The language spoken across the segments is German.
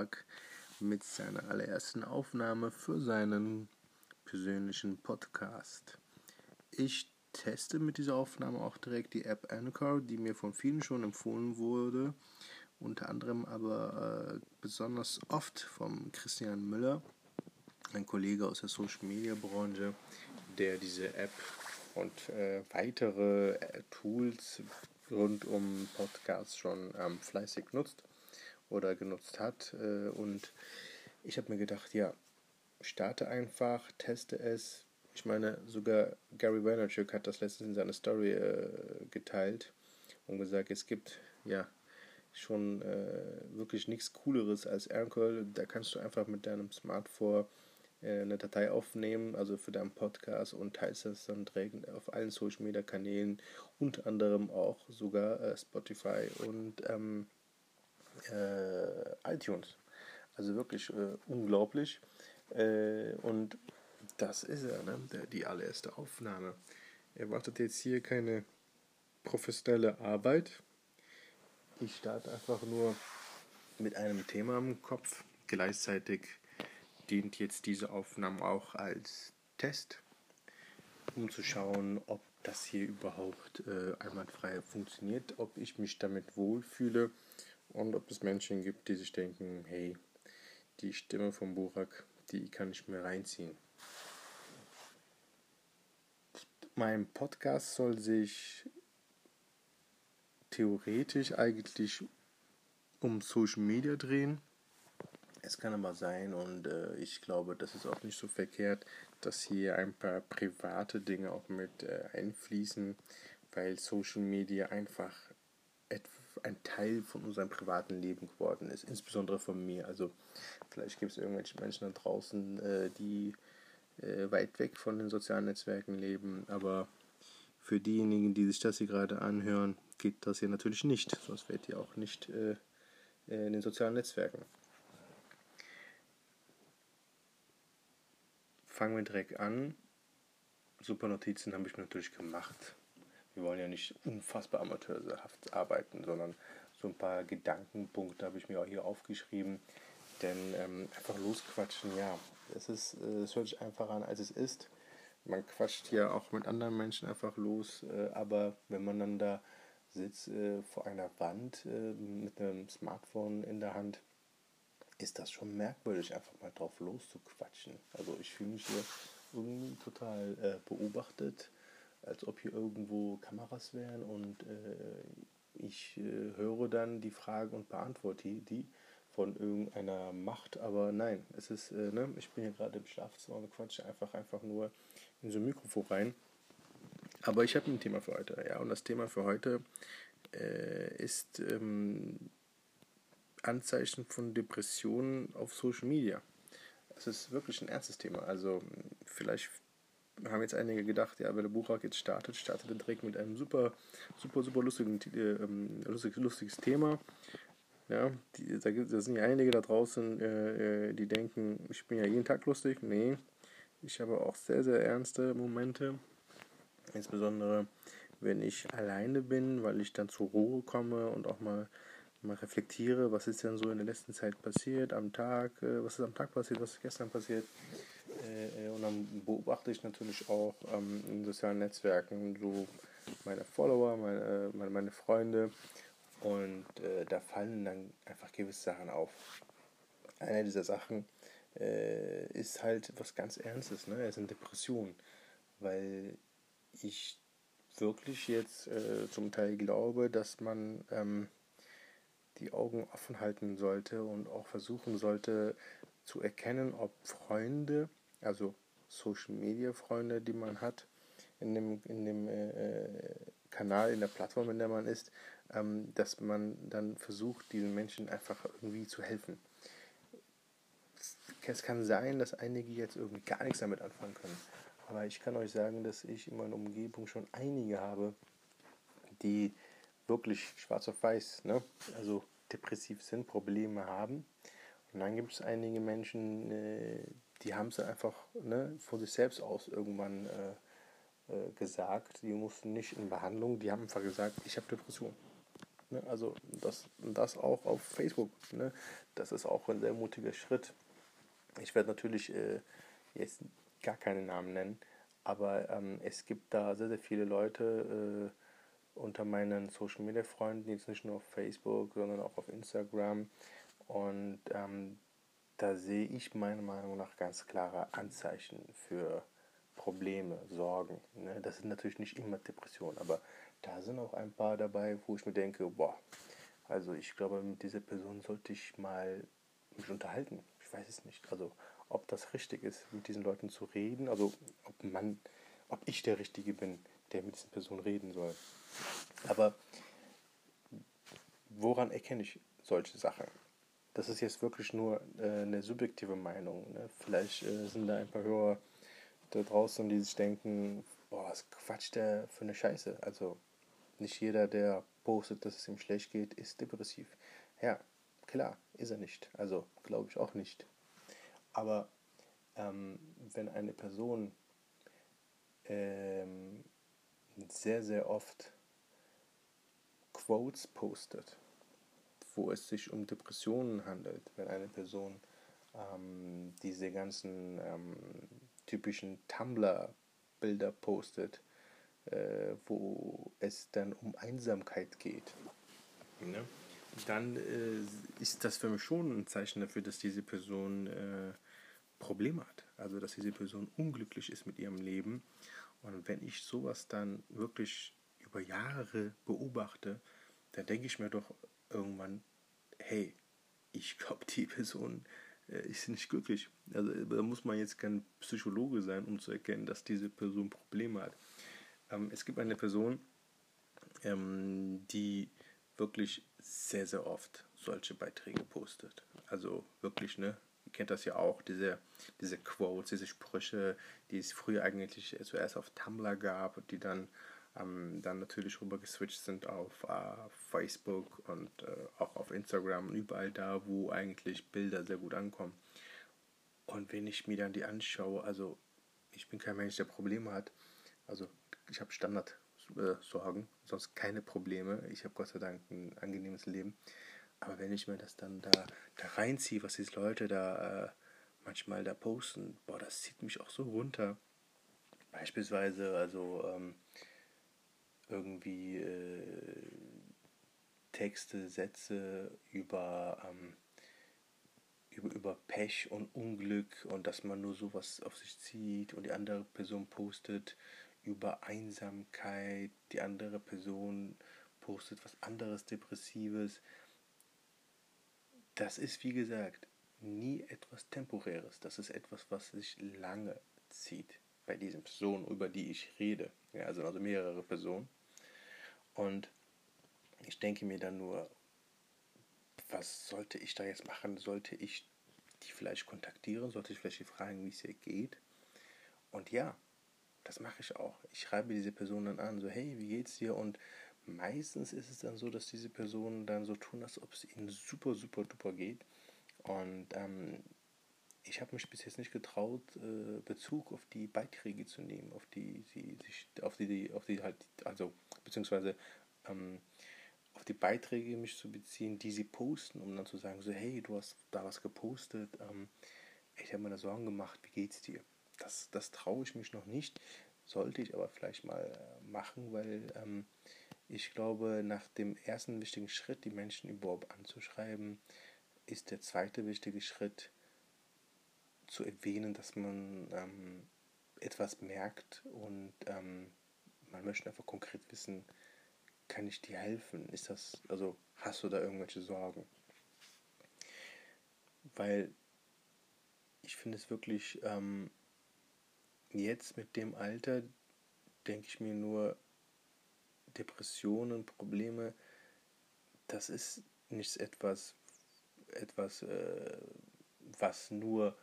Burak mit seiner allerersten Aufnahme für seinen persönlichen Podcast. Ich teste mit dieser Aufnahme auch direkt die App Anchor, die mir von vielen schon empfohlen wurde, unter anderem aber äh, besonders oft vom Christian Müller, ein Kollege aus der Social Media Branche, der diese App und äh, weitere äh, Tools rund um Podcasts schon ähm, fleißig nutzt oder genutzt hat. Äh, und ich habe mir gedacht, ja, starte einfach, teste es. Ich meine, sogar Gary Vaynerchuk hat das letztens in seiner Story äh, geteilt und gesagt, es gibt ja schon äh, wirklich nichts Cooleres als Anchor. Da kannst du einfach mit deinem Smartphone äh, eine Datei aufnehmen, also für deinen Podcast und teilst das dann direkt auf allen Social Media Kanälen, unter anderem auch sogar äh, Spotify und ähm, äh, iTunes. Also wirklich äh, unglaublich. Äh, und das ist er, ne? Der, die allererste Aufnahme. Erwartet jetzt hier keine professionelle Arbeit. Ich starte einfach nur mit einem Thema im Kopf. Gleichzeitig dient jetzt diese Aufnahme auch als Test, um zu schauen, ob das hier überhaupt äh, einwandfrei funktioniert, ob ich mich damit wohlfühle und ob es Menschen gibt, die sich denken, hey, die Stimme von Burak, die kann ich mir reinziehen. Mein Podcast soll sich theoretisch eigentlich um Social Media drehen. Es kann aber sein, und äh, ich glaube, das ist auch nicht so verkehrt, dass hier ein paar private Dinge auch mit äh, einfließen, weil Social Media einfach ein Teil von unserem privaten Leben geworden ist, insbesondere von mir. Also vielleicht gibt es irgendwelche Menschen da draußen, äh, die äh, weit weg von den sozialen Netzwerken leben, aber für diejenigen, die sich das hier gerade anhören, geht das hier natürlich nicht, sonst wärt ihr auch nicht äh, in den sozialen Netzwerken. Fangen wir direkt an. Super Notizen habe ich mir natürlich gemacht wir wollen ja nicht unfassbar amateurhaft arbeiten, sondern so ein paar Gedankenpunkte habe ich mir auch hier aufgeschrieben. Denn ähm, einfach losquatschen, ja, es, ist, äh, es hört sich einfacher an, als es ist. Man quatscht ja auch mit anderen Menschen einfach los, äh, aber wenn man dann da sitzt äh, vor einer Wand äh, mit einem Smartphone in der Hand, ist das schon merkwürdig, einfach mal drauf loszuquatschen. Also ich fühle mich hier irgendwie total äh, beobachtet als ob hier irgendwo Kameras wären und äh, ich äh, höre dann die Fragen und beantworte die von irgendeiner Macht, aber nein, es ist, äh, ne, ich bin hier gerade im Schlafzimmer und quatsche einfach, einfach nur in so ein Mikrofon rein. Aber ich habe ein Thema für heute, ja, und das Thema für heute äh, ist ähm, Anzeichen von Depressionen auf Social Media. Das ist wirklich ein ernstes Thema. Also vielleicht haben jetzt einige gedacht, ja, wenn der Buchrak jetzt startet, startet er direkt mit einem super, super, super lustigen, äh, ähm, lustig, lustiges Thema. Ja, die, da, da sind ja einige da draußen, äh, äh, die denken, ich bin ja jeden Tag lustig. Nee, ich habe auch sehr, sehr ernste Momente. Insbesondere, wenn ich alleine bin, weil ich dann zur Ruhe komme und auch mal, mal reflektiere, was ist denn so in der letzten Zeit passiert, am Tag, äh, was ist am Tag passiert, was ist gestern passiert. Äh, und dann beobachte ich natürlich auch ähm, in sozialen Netzwerken so meine Follower, meine, meine, meine Freunde und äh, da fallen dann einfach gewisse Sachen auf. Eine dieser Sachen äh, ist halt was ganz Ernstes, ne? Es sind Depressionen, weil ich wirklich jetzt äh, zum Teil glaube, dass man ähm, die Augen offen halten sollte und auch versuchen sollte zu erkennen, ob Freunde also Social Media Freunde, die man hat, in dem, in dem äh, Kanal, in der Plattform, in der man ist, ähm, dass man dann versucht, diesen Menschen einfach irgendwie zu helfen. Es kann sein, dass einige jetzt irgendwie gar nichts damit anfangen können. Aber ich kann euch sagen, dass ich in meiner Umgebung schon einige habe, die wirklich schwarz auf weiß, ne? also depressiv sind, Probleme haben. Und dann gibt es einige Menschen, äh, die haben es einfach ne, von sich selbst aus irgendwann äh, äh, gesagt. Die mussten nicht in Behandlung, die haben einfach gesagt, ich habe Depression. Ne? Also das, das auch auf Facebook. Ne? Das ist auch ein sehr mutiger Schritt. Ich werde natürlich äh, jetzt gar keine Namen nennen, aber ähm, es gibt da sehr, sehr viele Leute äh, unter meinen Social Media Freunden, jetzt nicht nur auf Facebook, sondern auch auf Instagram. Und ähm, da sehe ich meiner Meinung nach ganz klare Anzeichen für Probleme, Sorgen. Ne? Das sind natürlich nicht immer Depressionen, aber da sind auch ein paar dabei, wo ich mir denke, boah, also ich glaube, mit dieser Person sollte ich mal mich unterhalten. Ich weiß es nicht. Also ob das richtig ist, mit diesen Leuten zu reden, also ob man, ob ich der Richtige bin, der mit diesen Personen reden soll. Aber woran erkenne ich solche Sachen? Das ist jetzt wirklich nur äh, eine subjektive Meinung. Ne? Vielleicht äh, sind da ein paar Hörer da draußen, die sich denken, boah, was quatscht der für eine Scheiße? Also nicht jeder, der postet, dass es ihm schlecht geht, ist depressiv. Ja, klar, ist er nicht. Also glaube ich auch nicht. Aber ähm, wenn eine Person ähm, sehr, sehr oft Quotes postet, wo es sich um Depressionen handelt, wenn eine Person ähm, diese ganzen ähm, typischen Tumblr-Bilder postet, äh, wo es dann um Einsamkeit geht, ne? dann äh, ist das für mich schon ein Zeichen dafür, dass diese Person äh, Probleme hat. Also dass diese Person unglücklich ist mit ihrem Leben. Und wenn ich sowas dann wirklich über Jahre beobachte, dann denke ich mir doch irgendwann, hey, ich glaube, die Person äh, ist nicht glücklich. Also da muss man jetzt kein Psychologe sein, um zu erkennen, dass diese Person Probleme hat. Ähm, es gibt eine Person, ähm, die wirklich sehr, sehr oft solche Beiträge postet. Also wirklich, ne? Ihr kennt das ja auch, diese, diese Quotes, diese Sprüche, die es früher eigentlich zuerst auf Tumblr gab, die dann, ähm, dann natürlich rüber geswitcht sind auf äh, Facebook und äh, auch auf Instagram und überall da, wo eigentlich Bilder sehr gut ankommen. Und wenn ich mir dann die anschaue, also ich bin kein Mensch, der Probleme hat, also ich habe Standardsorgen, äh, sonst keine Probleme. Ich habe Gott sei Dank ein angenehmes Leben. Aber wenn ich mir das dann da, da reinziehe, was diese Leute da äh, manchmal da posten, boah, das zieht mich auch so runter. Beispielsweise, also ähm, irgendwie äh, Texte, Sätze über, ähm, über, über Pech und Unglück und dass man nur sowas auf sich zieht und die andere Person postet über Einsamkeit, die andere Person postet was anderes Depressives. Das ist, wie gesagt, nie etwas Temporäres. Das ist etwas, was sich lange zieht bei diesen Personen, über die ich rede. Ja, also, also mehrere Personen. Und ich denke mir dann nur, was sollte ich da jetzt machen? Sollte ich die vielleicht kontaktieren? Sollte ich vielleicht fragen, wie es ihr geht? Und ja, das mache ich auch. Ich schreibe diese Person dann an, so, hey, wie geht's dir? Und meistens ist es dann so, dass diese Personen dann so tun, als ob es ihnen super, super duper geht. Und ähm, ich habe mich bis jetzt nicht getraut, äh, Bezug auf die Beiträge zu nehmen, auf die sie sich, auf die, auf die halt, also beziehungsweise ähm, auf die Beiträge mich zu beziehen, die sie posten, um dann zu sagen, so, hey, du hast da was gepostet, ähm, ich habe mir da Sorgen gemacht, wie geht's dir? das, das traue ich mich noch nicht. Sollte ich aber vielleicht mal äh, machen, weil ähm, ich glaube, nach dem ersten wichtigen Schritt, die Menschen überhaupt anzuschreiben, ist der zweite wichtige Schritt zu erwähnen, dass man ähm, etwas merkt und ähm, man möchte einfach konkret wissen, kann ich dir helfen? Ist das, also hast du da irgendwelche Sorgen? Weil ich finde es wirklich ähm, jetzt mit dem Alter denke ich mir nur, Depressionen, Probleme, das ist nicht etwas, etwas äh, was nur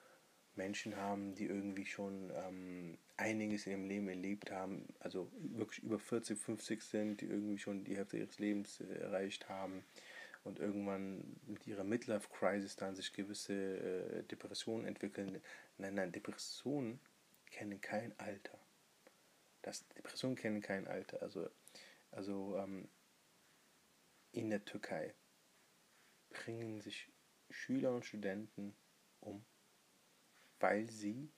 Menschen haben, die irgendwie schon ähm, einiges in ihrem Leben erlebt haben, also wirklich über 40, 50 sind, die irgendwie schon die Hälfte ihres Lebens äh, erreicht haben und irgendwann mit ihrer Midlife-Crisis dann sich gewisse äh, Depressionen entwickeln. Nein, nein, Depressionen kennen kein Alter. Das, Depressionen kennen kein Alter. Also, also ähm, in der Türkei bringen sich Schüler und Studenten um, weil sie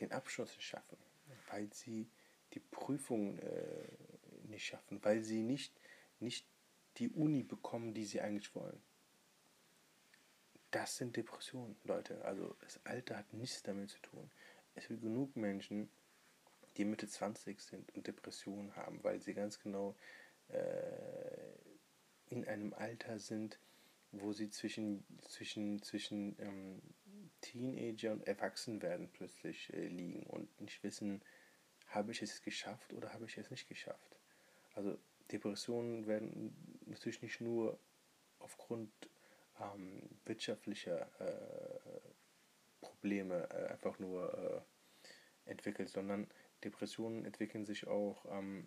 den Abschluss nicht schaffen, weil sie die Prüfung äh, nicht schaffen, weil sie nicht, nicht die Uni bekommen, die sie eigentlich wollen. Das sind Depressionen, Leute. Also das Alter hat nichts damit zu tun. Es gibt genug Menschen, die Mitte 20 sind und Depressionen haben, weil sie ganz genau äh, in einem Alter sind, wo sie zwischen, zwischen, zwischen ähm, Teenager und Erwachsenwerden plötzlich äh, liegen und nicht wissen, habe ich es geschafft oder habe ich es nicht geschafft. Also Depressionen werden natürlich nicht nur aufgrund ähm, wirtschaftlicher äh, Probleme äh, einfach nur äh, entwickelt, sondern Depressionen entwickeln sich auch ähm,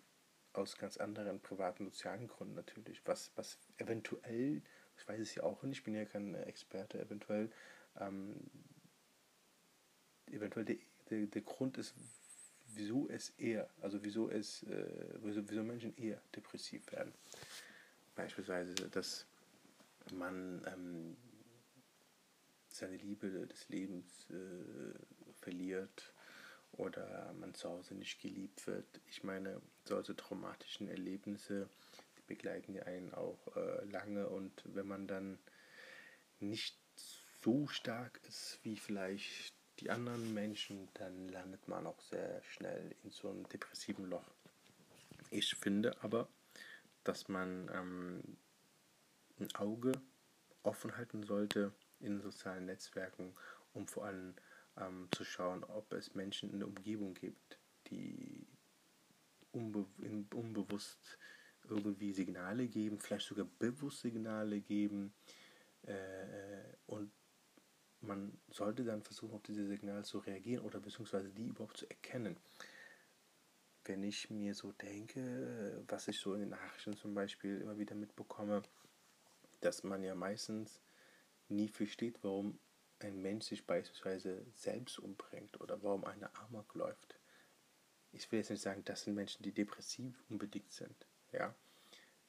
aus ganz anderen privaten sozialen Gründen natürlich, was, was eventuell, ich weiß es ja auch nicht, ich bin ja kein Experte, eventuell, ähm, eventuell der, der, der Grund ist, wieso es eher, also wieso es, äh, wieso, wieso Menschen eher depressiv werden. Beispielsweise, dass man ähm, seine Liebe des Lebens äh, verliert oder man zu Hause nicht geliebt wird. Ich meine, solche traumatischen Erlebnisse begleiten einen auch äh, lange und wenn man dann nicht so stark ist wie vielleicht die anderen Menschen, dann landet man auch sehr schnell in so einem depressiven Loch. Ich finde aber, dass man ähm, ein Auge offen halten sollte in sozialen Netzwerken, um vor allem ähm, zu schauen, ob es Menschen in der Umgebung gibt, die unbe unbewusst irgendwie Signale geben, vielleicht sogar bewusst Signale geben. Äh, und man sollte dann versuchen, auf diese Signale zu reagieren oder beziehungsweise die überhaupt zu erkennen. Wenn ich mir so denke, was ich so in den Nachrichten zum Beispiel immer wieder mitbekomme, dass man ja meistens nie versteht, warum ein Mensch sich beispielsweise selbst umbringt oder warum einer Amok läuft. Ich will jetzt nicht sagen, das sind Menschen, die depressiv unbedingt sind, ja,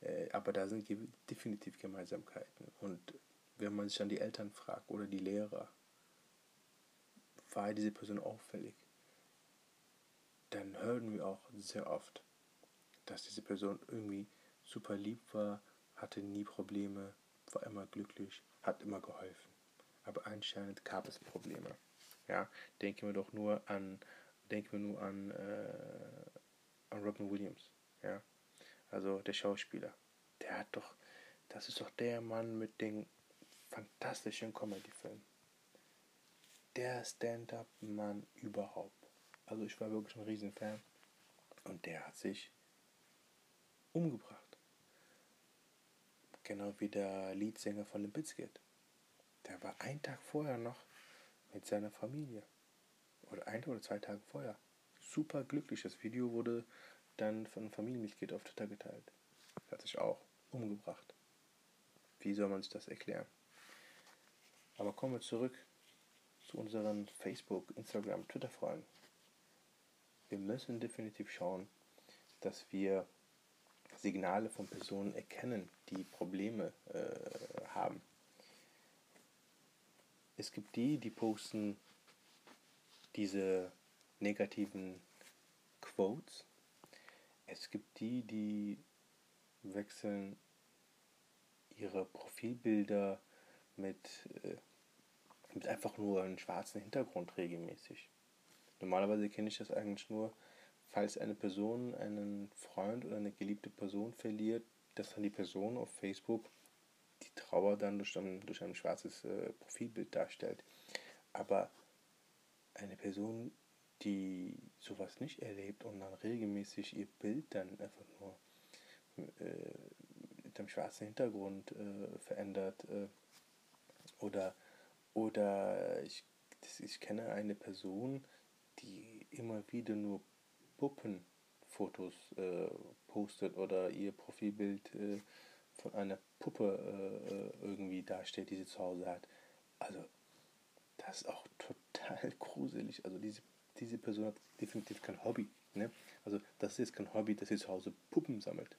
äh, aber da sind definitiv Gemeinsamkeiten. Und wenn man sich dann die Eltern fragt oder die Lehrer, war diese Person auffällig, dann hören wir auch sehr oft, dass diese Person irgendwie super lieb war, hatte nie Probleme, war immer glücklich, hat immer geholfen aber anscheinend gab es Probleme. Ja, denken wir doch nur an, denken wir nur an, äh, an Robin Williams. Ja, also der Schauspieler. Der hat doch, das ist doch der Mann mit den fantastischen Comedy-Filmen. Der Stand-up-Mann überhaupt. Also ich war wirklich ein Riesenfan. Und der hat sich umgebracht. Genau wie der Leadsänger von The Bizkit. Der war einen Tag vorher noch mit seiner Familie. Oder ein oder zwei Tage vorher. Super glücklich. Das Video wurde dann von Familienmitglied auf Twitter geteilt. Hat sich auch umgebracht. Wie soll man sich das erklären? Aber kommen wir zurück zu unseren Facebook, Instagram, Twitter-Freunden. Wir müssen definitiv schauen, dass wir Signale von Personen erkennen, die Probleme äh, haben. Es gibt die, die posten diese negativen Quotes. Es gibt die, die wechseln ihre Profilbilder mit, äh, mit einfach nur einem schwarzen Hintergrund regelmäßig. Normalerweise kenne ich das eigentlich nur, falls eine Person einen Freund oder eine geliebte Person verliert, dass dann die Person auf Facebook die Trauer dann durch ein, durch ein schwarzes äh, Profilbild darstellt. Aber eine Person, die sowas nicht erlebt und dann regelmäßig ihr Bild dann einfach nur äh, mit einem schwarzen Hintergrund äh, verändert äh, oder oder ich, ich kenne eine Person, die immer wieder nur Puppenfotos äh, postet oder ihr Profilbild äh, von einer Puppe äh, äh, irgendwie darstellt, die sie zu Hause hat. Also, das ist auch total gruselig. Also, diese, diese Person hat definitiv kein Hobby. Ne? Also, das ist kein Hobby, dass sie zu Hause Puppen sammelt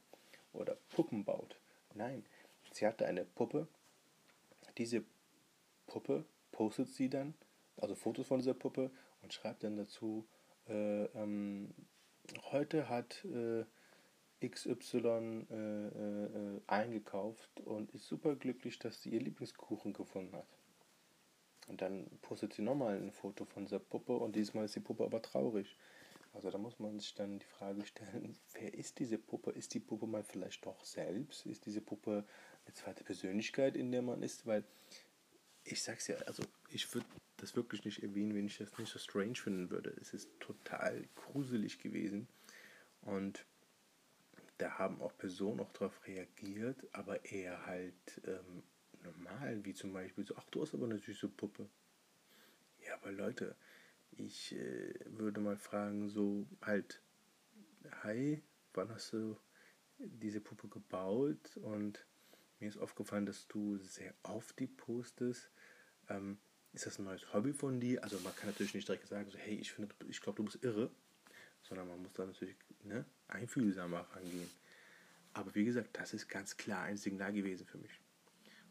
oder Puppen baut. Nein, sie hatte eine Puppe. Diese Puppe postet sie dann, also Fotos von dieser Puppe und schreibt dann dazu, äh, ähm, heute hat äh, XY äh, äh, eingekauft und ist super glücklich, dass sie ihr Lieblingskuchen gefunden hat. Und dann postet sie nochmal ein Foto von dieser Puppe und diesmal ist die Puppe aber traurig. Also da muss man sich dann die Frage stellen, wer ist diese Puppe? Ist die Puppe mal vielleicht doch selbst? Ist diese Puppe eine zweite Persönlichkeit, in der man ist? Weil ich sag's ja, also ich würde das wirklich nicht erwähnen, wenn ich das nicht so strange finden würde. Es ist total gruselig gewesen. Und da haben auch Personen auch darauf reagiert, aber eher halt ähm, normal, wie zum Beispiel so, ach du hast aber eine süße Puppe. Ja, aber Leute, ich äh, würde mal fragen, so halt, hi, wann hast du diese Puppe gebaut? Und mir ist aufgefallen, dass du sehr oft die postest. Ähm, ist das ein neues Hobby von dir? Also man kann natürlich nicht direkt sagen, so, hey, ich ich glaube, du bist irre, sondern man muss da natürlich ne, einfühlsamer rangehen. Aber wie gesagt, das ist ganz klar ein Signal gewesen für mich.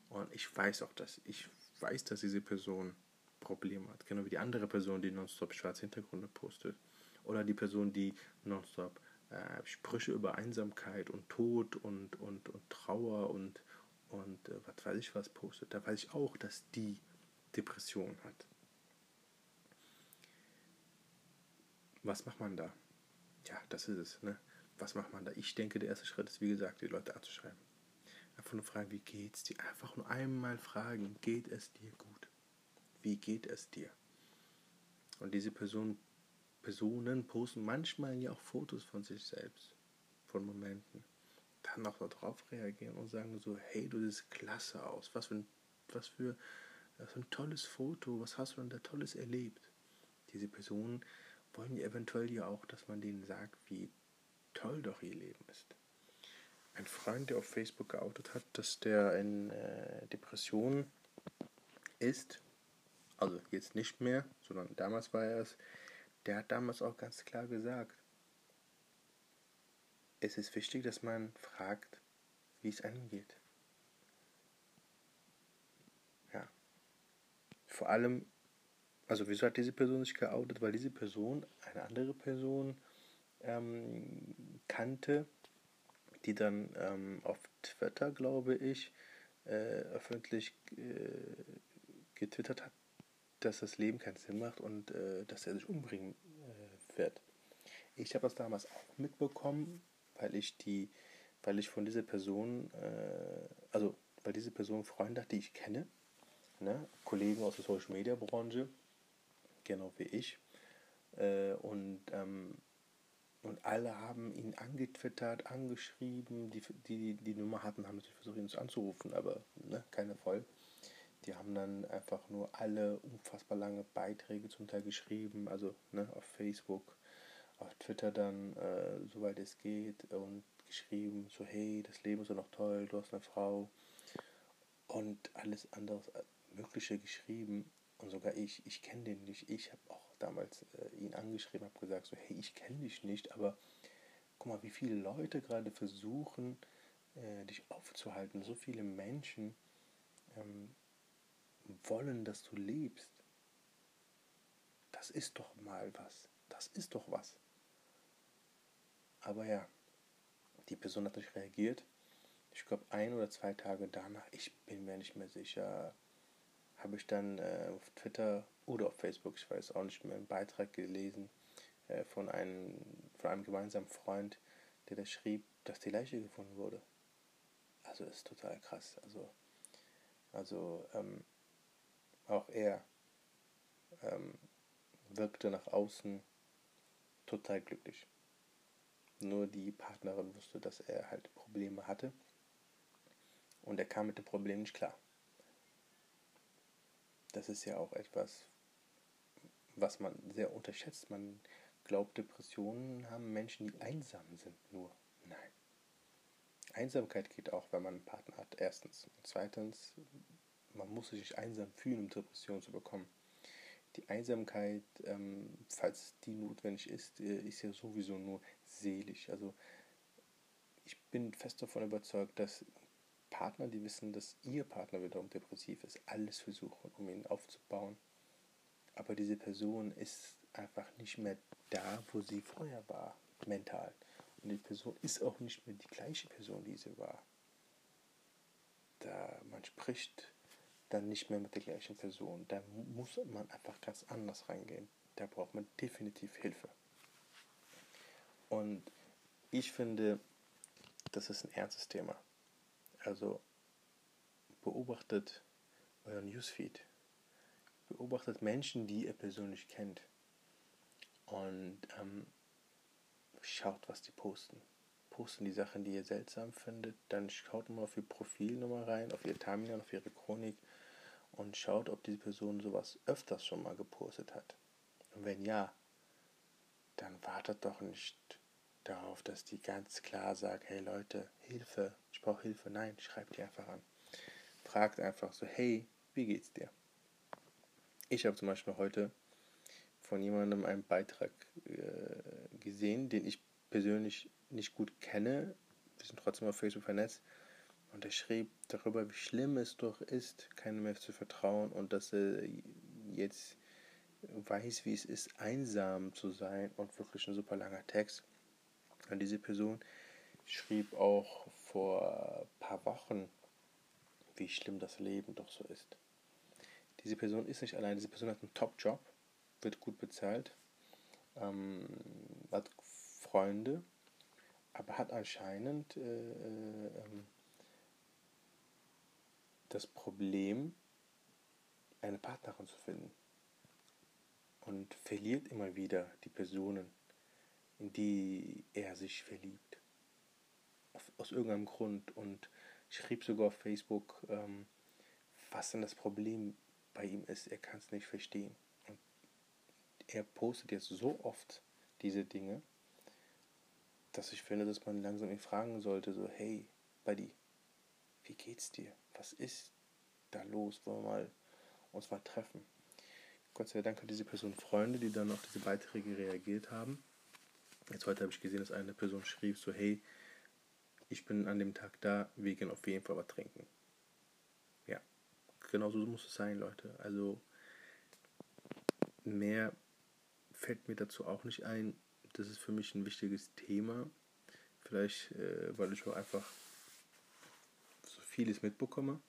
Und ich weiß auch, dass ich weiß, dass diese Person Probleme hat. Genau wie die andere Person, die nonstop schwarze Hintergründe postet. Oder die Person, die nonstop äh, Sprüche über Einsamkeit und Tod und, und, und Trauer und, und äh, was weiß ich was postet. Da weiß ich auch, dass die Depression hat. Was macht man da? Ja, das ist es. Ne? Was macht man da? Ich denke, der erste Schritt ist, wie gesagt, die Leute anzuschreiben. Einfach nur fragen, wie geht's dir? Einfach nur einmal fragen, geht es dir gut? Wie geht es dir? Und diese Person, Personen posten manchmal ja auch Fotos von sich selbst, von Momenten. Dann auch darauf reagieren und sagen so, hey, du siehst klasse aus. Was für ein, was für, was für ein tolles Foto. Was hast du denn da Tolles erlebt? Diese Personen wollen ja eventuell ja auch, dass man denen sagt, wie toll doch ihr Leben ist ein Freund, der auf Facebook geoutet hat, dass der in äh, Depressionen ist. Also jetzt nicht mehr, sondern damals war er es. Der hat damals auch ganz klar gesagt, es ist wichtig, dass man fragt, wie es einem geht. Ja. Vor allem, also wieso hat diese Person sich geoutet? Weil diese Person eine andere Person ähm, kannte, die dann ähm, auf Twitter, glaube ich, äh, öffentlich äh, getwittert hat, dass das Leben keinen Sinn macht und äh, dass er sich umbringen äh, wird. Ich habe das damals auch mitbekommen, weil ich die, weil ich von dieser Person, äh, also weil diese Person Freunde hat, die ich kenne, ne? Kollegen aus der Social Media Branche, genau wie ich. Äh, und ähm, und alle haben ihn angetwittert, angeschrieben. Die, die die Nummer hatten, haben natürlich versucht, ihn anzurufen, aber ne, keine voll. Die haben dann einfach nur alle unfassbar lange Beiträge zum Teil geschrieben, also ne, auf Facebook, auf Twitter dann, äh, soweit es geht, und geschrieben, so hey, das Leben ist doch noch toll, du hast eine Frau und alles andere äh, Mögliche geschrieben. Und sogar ich, ich kenne den nicht. Ich habe auch damals äh, ihn angeschrieben, habe gesagt, so, hey, ich kenne dich nicht, aber guck mal, wie viele Leute gerade versuchen, äh, dich aufzuhalten. So viele Menschen ähm, wollen, dass du lebst. Das ist doch mal was. Das ist doch was. Aber ja, die Person hat nicht reagiert. Ich glaube, ein oder zwei Tage danach, ich bin mir nicht mehr sicher, habe ich dann äh, auf Twitter oder auf Facebook, ich weiß auch nicht mehr, einen Beitrag gelesen äh, von, einem, von einem gemeinsamen Freund, der da schrieb, dass die Leiche gefunden wurde. Also ist total krass. Also, also ähm, auch er ähm, wirkte nach außen total glücklich. Nur die Partnerin wusste, dass er halt Probleme hatte. Und er kam mit dem Problem nicht klar das ist ja auch etwas, was man sehr unterschätzt. Man glaubt, Depressionen haben Menschen, die einsam sind, nur. Nein. Einsamkeit geht auch, wenn man einen Partner hat, erstens. Und zweitens, man muss sich nicht einsam fühlen, um Depressionen zu bekommen. Die Einsamkeit, ähm, falls die notwendig ist, äh, ist ja sowieso nur seelisch. Also ich bin fest davon überzeugt, dass Partner, die wissen, dass ihr Partner wiederum depressiv ist, alles versuchen, um ihn aufzubauen. Aber diese Person ist einfach nicht mehr da, wo sie vorher war, mental. Und die Person ist auch nicht mehr die gleiche Person, die sie war. Da man spricht dann nicht mehr mit der gleichen Person. Da muss man einfach ganz anders reingehen. Da braucht man definitiv Hilfe. Und ich finde, das ist ein ernstes Thema. Also beobachtet euer Newsfeed. Beobachtet Menschen, die ihr persönlich kennt. Und ähm, schaut, was die posten. Posten die Sachen, die ihr seltsam findet. Dann schaut mal auf ihr Profilnummer rein, auf ihr Timeline, auf ihre Chronik und schaut, ob diese Person sowas öfters schon mal gepostet hat. Und wenn ja, dann wartet doch nicht darauf, dass die ganz klar sagt, hey Leute, Hilfe, ich brauche Hilfe. Nein, schreibt die einfach an. Fragt einfach so, hey, wie geht's dir? Ich habe zum Beispiel heute von jemandem einen Beitrag äh, gesehen, den ich persönlich nicht gut kenne. Wir sind trotzdem auf Facebook vernetzt. Und er schrieb darüber, wie schlimm es doch ist, keinem mehr zu vertrauen und dass er jetzt weiß, wie es ist, einsam zu sein und wirklich ein super langer Text. Und diese Person schrieb auch vor ein paar Wochen, wie schlimm das Leben doch so ist. Diese Person ist nicht allein, diese Person hat einen Top-Job, wird gut bezahlt, ähm, hat Freunde, aber hat anscheinend äh, äh, das Problem, eine Partnerin zu finden. Und verliert immer wieder die Personen, in die er sich verliebt. aus irgendeinem Grund. Und schrieb sogar auf Facebook, ähm, was denn das Problem bei ihm ist. Er kann es nicht verstehen. Und er postet jetzt so oft diese Dinge, dass ich finde, dass man langsam ihn fragen sollte, so, hey, Buddy, wie geht's dir? Was ist da los? Wollen wir mal uns mal treffen? Gott sei Dank hat diese Person Freunde, die dann auf diese Beiträge reagiert haben. Jetzt heute habe ich gesehen, dass eine Person schrieb so, hey, ich bin an dem Tag da, wir gehen auf jeden Fall was trinken. Ja, genau so muss es sein, Leute. Also mehr fällt mir dazu auch nicht ein. Das ist für mich ein wichtiges Thema. Vielleicht, äh, weil ich auch einfach so vieles mitbekomme.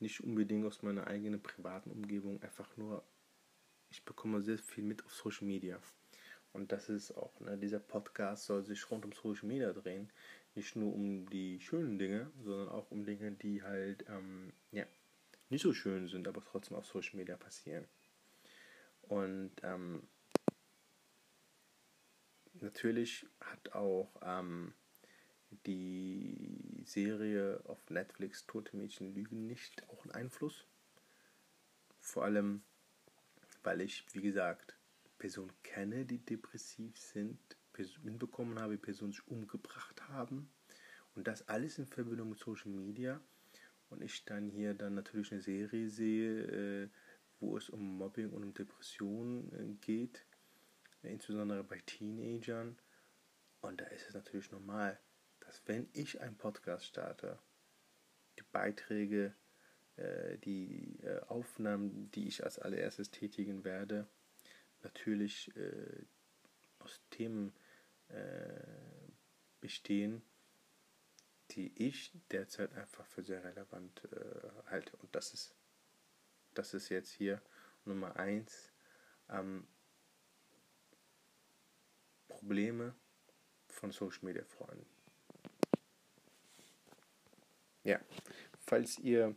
Nicht unbedingt aus meiner eigenen privaten Umgebung, einfach nur, ich bekomme sehr viel mit auf Social Media. Und das ist auch, ne, dieser Podcast soll sich rund um Social Media drehen. Nicht nur um die schönen Dinge, sondern auch um Dinge, die halt ähm, ja, nicht so schön sind, aber trotzdem auf Social Media passieren. Und ähm, natürlich hat auch ähm, die Serie auf Netflix Tote Mädchen lügen nicht auch einen Einfluss. Vor allem, weil ich, wie gesagt, Personen kenne, die depressiv sind, mitbekommen habe, wie Personen sich umgebracht haben. Und das alles in Verbindung mit Social Media. Und ich dann hier dann natürlich eine Serie sehe, äh, wo es um Mobbing und um Depressionen äh, geht, insbesondere bei Teenagern. Und da ist es natürlich normal, dass wenn ich einen Podcast starte, die Beiträge, äh, die Aufnahmen, die ich als allererstes tätigen werde, natürlich äh, aus Themen äh, bestehen, die ich derzeit einfach für sehr relevant äh, halte. Und das ist, das ist jetzt hier Nummer eins. Ähm, Probleme von Social Media Freunden. Ja, falls ihr,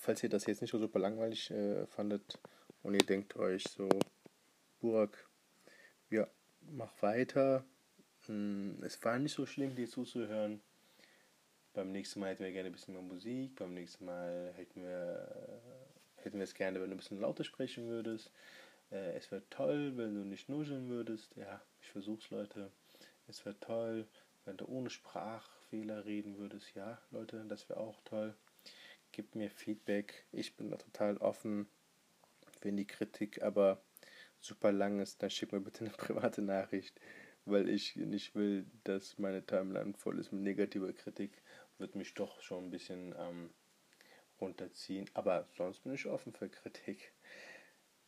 falls ihr das jetzt nicht so super langweilig äh, fandet und ihr denkt euch so, Burg. Ja, mach weiter. Hm, es war nicht so schlimm, dir zuzuhören. Beim nächsten Mal hätten wir gerne ein bisschen mehr Musik. Beim nächsten Mal hätten wir, hätten wir es gerne, wenn du ein bisschen lauter sprechen würdest. Äh, es wäre toll, wenn du nicht nuscheln würdest. Ja, ich versuch's, Leute. Es wäre toll, wenn du ohne Sprachfehler reden würdest. Ja, Leute, das wäre auch toll. Gib mir Feedback. Ich bin da total offen, wenn die Kritik aber super lang ist, dann schick mir bitte eine private Nachricht, weil ich nicht will, dass meine Timeline voll ist mit negativer Kritik, wird mich doch schon ein bisschen ähm, runterziehen. Aber sonst bin ich offen für Kritik.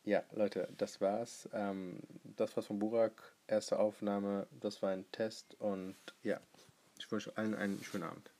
Ja, Leute, das war's. Ähm, das war's von Burak. Erste Aufnahme. Das war ein Test. Und ja, ich wünsche allen einen schönen Abend.